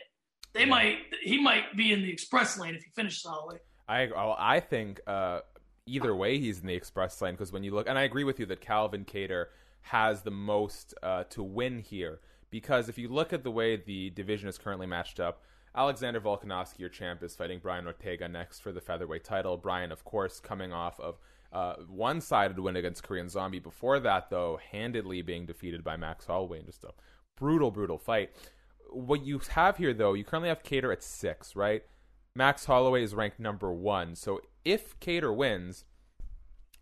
They yeah. might he might be in the express lane if he finishes Holloway. I I think uh, either way he's in the express lane because when you look and I agree with you that Calvin Kattar has the most uh, to win here because if you look at the way the division is currently matched up, Alexander Volkanovski, your champ, is fighting Brian Ortega next for the featherweight title. Brian, of course, coming off of uh, one-sided win against Korean Zombie. Before that, though, handedly being defeated by Max Holloway in just a brutal, brutal fight. What you have here, though, you currently have Kattar at six, right? Max Holloway is ranked number one. So if Kattar wins,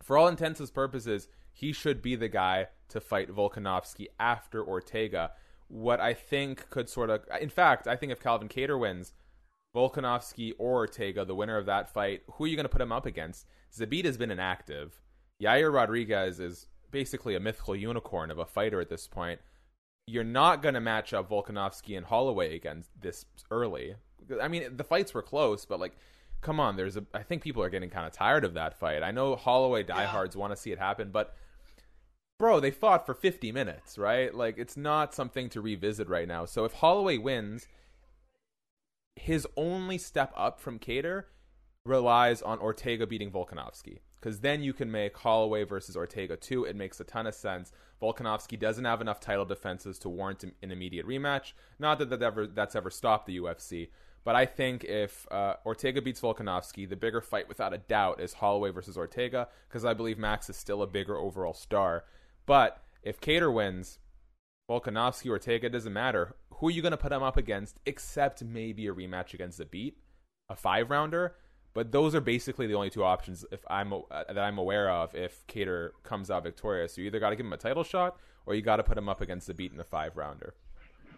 for all intents and purposes, he should be the guy to fight Volkanovski after Ortega. What I think could sort of, in fact, I think if Calvin Kattar wins, Volkanovski or Ortega, the winner of that fight, who are you going to put him up against? Zabit has been inactive. Yair Rodriguez is basically a mythical unicorn of a fighter at this point. You're not going to match up Volkanovski and Holloway against this early. I mean, the fights were close, but like, come on, there's a. I think people are getting kind of tired of that fight. I know Holloway diehards yeah. want to see it happen, but bro, they fought for 50 minutes, right? Like, it's not something to revisit right now. So if Holloway wins, his only step up from Kattar relies on Ortega beating Volkanovski. Because then you can make Holloway versus Ortega too. It makes a ton of sense. Volkanovski doesn't have enough title defenses to warrant an immediate rematch. Not that, that ever, that's ever stopped the UFC. But I think if uh, Ortega beats Volkanovski, the bigger fight, without a doubt, is Holloway versus Ortega, because I believe Max is still a bigger overall star. But if Kattar wins, Volkanovski, or Ortega, doesn't matter. Who are you going to put him up against, except maybe a rematch against Zabit, a five rounder? But those are basically the only two options if I'm uh, that I'm aware of if Kattar comes out victorious. So you either got to give him a title shot or you got to put him up against Zabit in a five rounder.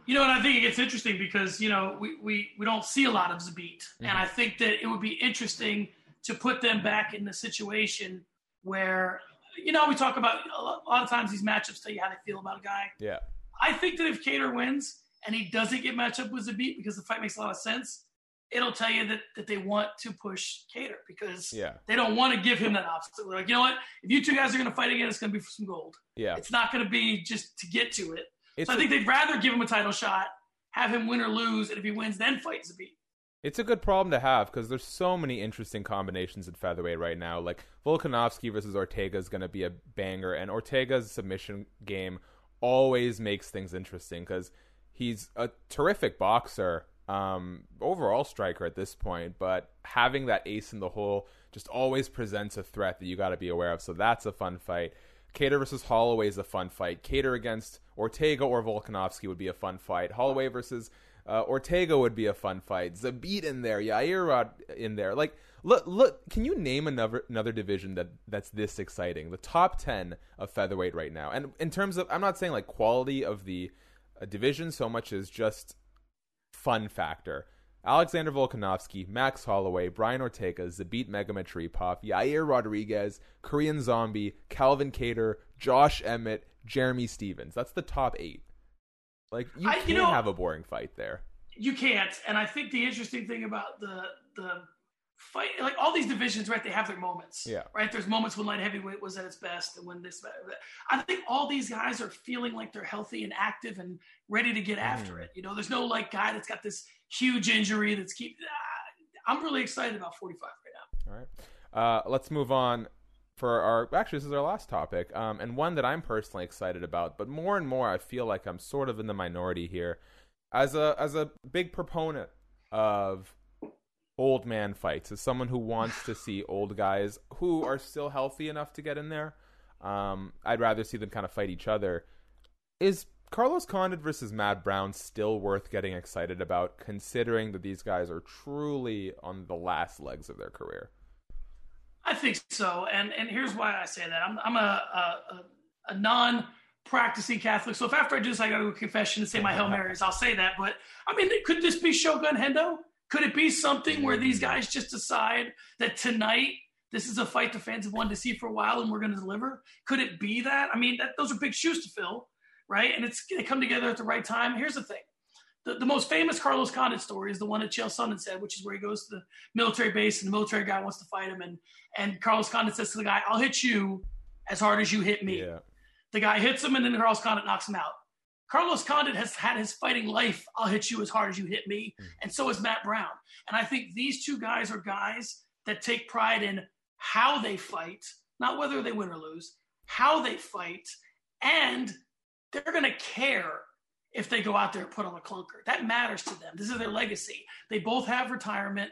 You know, and I think it gets interesting because you know we we, we don't see a lot of Zabit, mm-hmm. and I think that it would be interesting to put them back in the situation where you know we talk about a lot of times these matchups tell you how they feel about a guy. Yeah, I think that if Kattar wins and he doesn't get matched up with Zabit because the fight makes a lot of sense, it'll tell you that, that they want to push Kattar because yeah. they don't want to give him that obstacle. They're like, you know what? If you two guys are going to fight again, it's going to be for some gold. Yeah. It's not going to be just to get to it. It's so I think they'd rather give him a title shot, have him win or lose, and if he wins, then fight Zabit. It's a good problem to have because there's so many interesting combinations at featherweight right now. Like Volkanovski versus Ortega is going to be a banger, and Ortega's submission game always makes things interesting because he's a terrific boxer um, overall striker at this point, but having that ace in the hole just always presents a threat that you got to be aware of. So that's a fun fight. Kattar versus Holloway is a fun fight. Kattar against Ortega or Volkanovski would be a fun fight. Holloway versus uh, Ortega would be a fun fight. Zabit in there, Yair in there. Like, look, look. Can you name another another division that that's this exciting? The top ten of featherweight right now, and in terms of, I'm not saying like quality of the uh, division so much as just fun factor. Alexander Volkanovski, Max Holloway, Brian Ortega, Zabit Magomedsharipov, Yair Rodriguez, Korean Zombie, Calvin Kattar, Josh Emmett, Jeremy Stephens. That's the top eight. Like you I, can't you know, have a boring fight there. You can't. And I think the interesting thing about the the fight, like all these divisions, right? They have their moments. Yeah. Right. There's moments when light heavyweight was at its best, and when this. I think all these guys are feeling like they're healthy and active and ready to get after mm. it. You know, there's no like guy that's got this huge injury that's keep. I'm really excited about 45 right now. All right. Uh, let's move on for our actually this is our last topic um, and one that i'm personally excited about but more and more i feel like i'm sort of in the minority here as a as a big proponent of old man fights as someone who wants to see old guys who are still healthy enough to get in there. Um, I'd rather see them kind of fight each other. Is Carlos Condit versus Matt Brown still worth getting excited about, considering that these guys are truly on the last legs of their career? I think so, and and here's why I say that. I'm I'm a a, a non practicing Catholic, so if after I do this I go to confession and say my Hail Marys, I'll say that. But I mean, could this be Shogun Hendo? Could it be something where these guys just decide that tonight this is a fight the fans have wanted to see for a while and we're going to deliver? Could it be that? I mean, that, those are big shoes to fill, right? And it's they come together at the right time. Here's the thing. The, the most famous Carlos Condit story is the one that Chael Sonnen said, which is where he goes to the military base and the military guy wants to fight him. And, and Carlos Condit says to the guy, I'll hit you as hard as you hit me. Yeah. The guy hits him and then Carlos Condit knocks him out. Carlos Condit has had his fighting life. I'll hit you as hard as you hit me. Mm. And so is Matt Brown. And I think these two guys are guys that take pride in how they fight, not whether they win or lose, how they fight. And they're going to care if they go out there and put on a clunker. That matters to them. This is their legacy. They both have retirement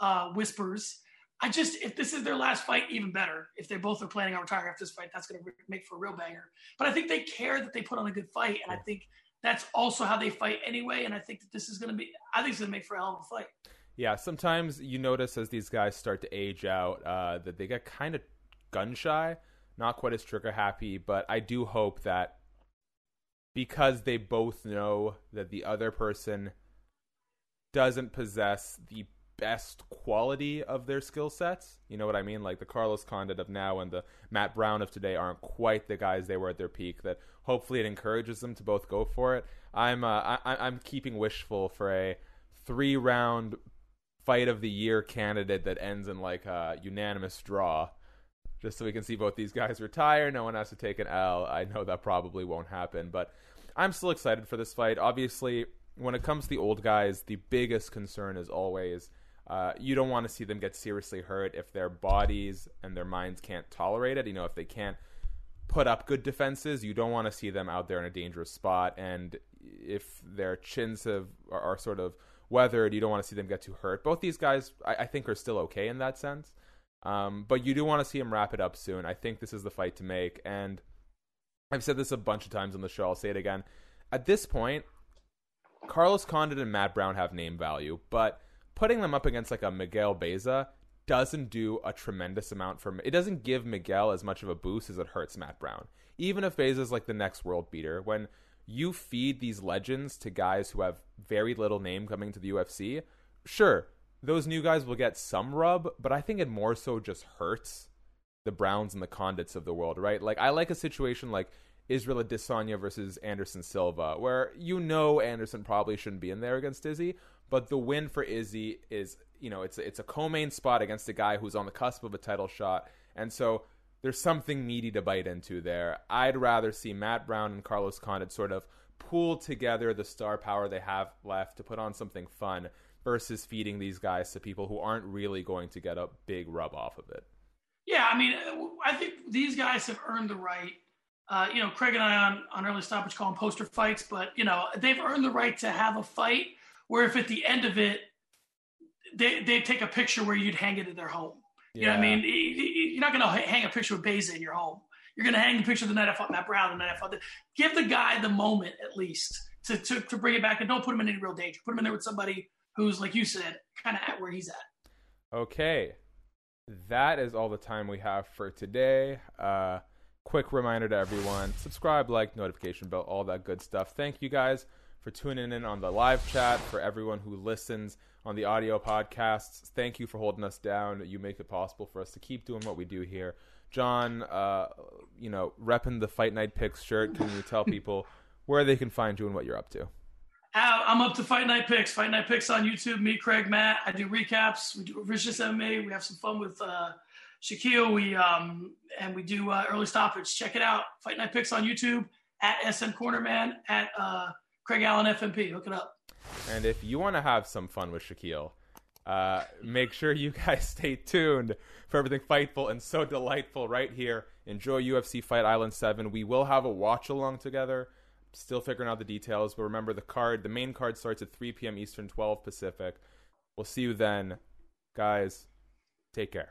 uh, whispers. I just, if this is their last fight, even better. If they both are planning on retiring after this fight, that's going to make for a real banger. But I think they care that they put on a good fight, and I think that's also how they fight anyway. And I think that this is going to be, I think it's going to make for a hell of a fight. Yeah, sometimes you notice as these guys start to age out uh, that they get kind of gun shy, not quite as trigger happy. But I do hope that because they both know that the other person doesn't possess the best quality of their skill sets. You know what I mean? Like the Carlos Condit of now and the Matt Brown of today aren't quite the guys they were at their peak. That hopefully it encourages them to both go for it. I'm uh, I, I'm keeping wishful for a three round fight of the year candidate that ends in like a unanimous draw. Just so we can see both these guys retire. No one has to take an L. I know that probably won't happen, but I'm still excited for this fight. Obviously, when it comes to the old guys, the biggest concern is always uh, you don't want to see them get seriously hurt if their bodies and their minds can't tolerate it. You know, if they can't put up good defenses, you don't want to see them out there in a dangerous spot. And if their chins have are, are sort of weathered, you don't want to see them get too hurt. Both these guys, I, I think, are still okay in that sense. Um, but you do want to see him wrap it up soon. I think this is the fight to make. And I've said this a bunch of times on the show. I'll say it again. At this point, Carlos Condit and Matt Brown have name value, but putting them up against like a Miguel Baeza doesn't do a tremendous amount for it doesn't give Miguel as much of a boost as it hurts Matt Brown. Even if Baeza is like the next world beater, when you feed these legends to guys who have very little name coming to the UFC, sure, those new guys will get some rub, but I think it more so just hurts the Browns and the Condits of the world, right? Like I like a situation like Israel Adesanya versus Anderson Silva, where you know Anderson probably shouldn't be in there against Izzy, but the win for Izzy is, you know, it's it's a co-main spot against a guy who's on the cusp of a title shot, and so there's something meaty to bite into there. I'd rather see Matt Brown and Carlos Condit sort of pool together the star power they have left to put on something fun versus feeding these guys to people who aren't really going to get a big rub off of it. Yeah, I mean, I think these guys have earned the right uh, you know, Craig and I on, on early stoppage call them poster fights, but you know, they've earned the right to have a fight where if at the end of it, they they take a picture where you'd hang it in their home. You yeah. know what I mean? You're not going to hang a picture of Baeza in your home. You're going to hang the picture of the night I fought Matt Brown, the night I fought. Give the guy the moment at least to, to, to bring it back and don't put him in any real danger. Put him in there with somebody who's, like you said, kind of at where he's at. Okay. That is all the time we have for today. Uh, quick reminder to everyone subscribe, like, notification bell, all that good stuff. Thank you guys for tuning in on the live chat, for everyone who listens on the audio podcasts. Thank you for holding us down. You make it possible for us to keep doing what we do here. John, uh, you know, repping the Fight Night Picks shirt, can you tell people where they can find you and what you're up to? I'm up to Fight Night Picks. Fight Night Picks on YouTube. Me, Craig, Matt. I do recaps. We do Vicious MMA. We have some fun with uh, Shaquille, we um, and we do uh, early stoppage. Check it out. Fight Night Picks on YouTube at SM Cornerman at uh, Craig Allen FMP. Hook it up. And if you want to have some fun with Shaquille, uh, make sure you guys stay tuned for everything fightful and so delightful right here. Enjoy UFC Fight Island 7. We will have a watch along together still figuring out the details, but remember the card, the main card starts at 3 p.m. Eastern, 12 Pacific. We'll see you then. Guys, take care.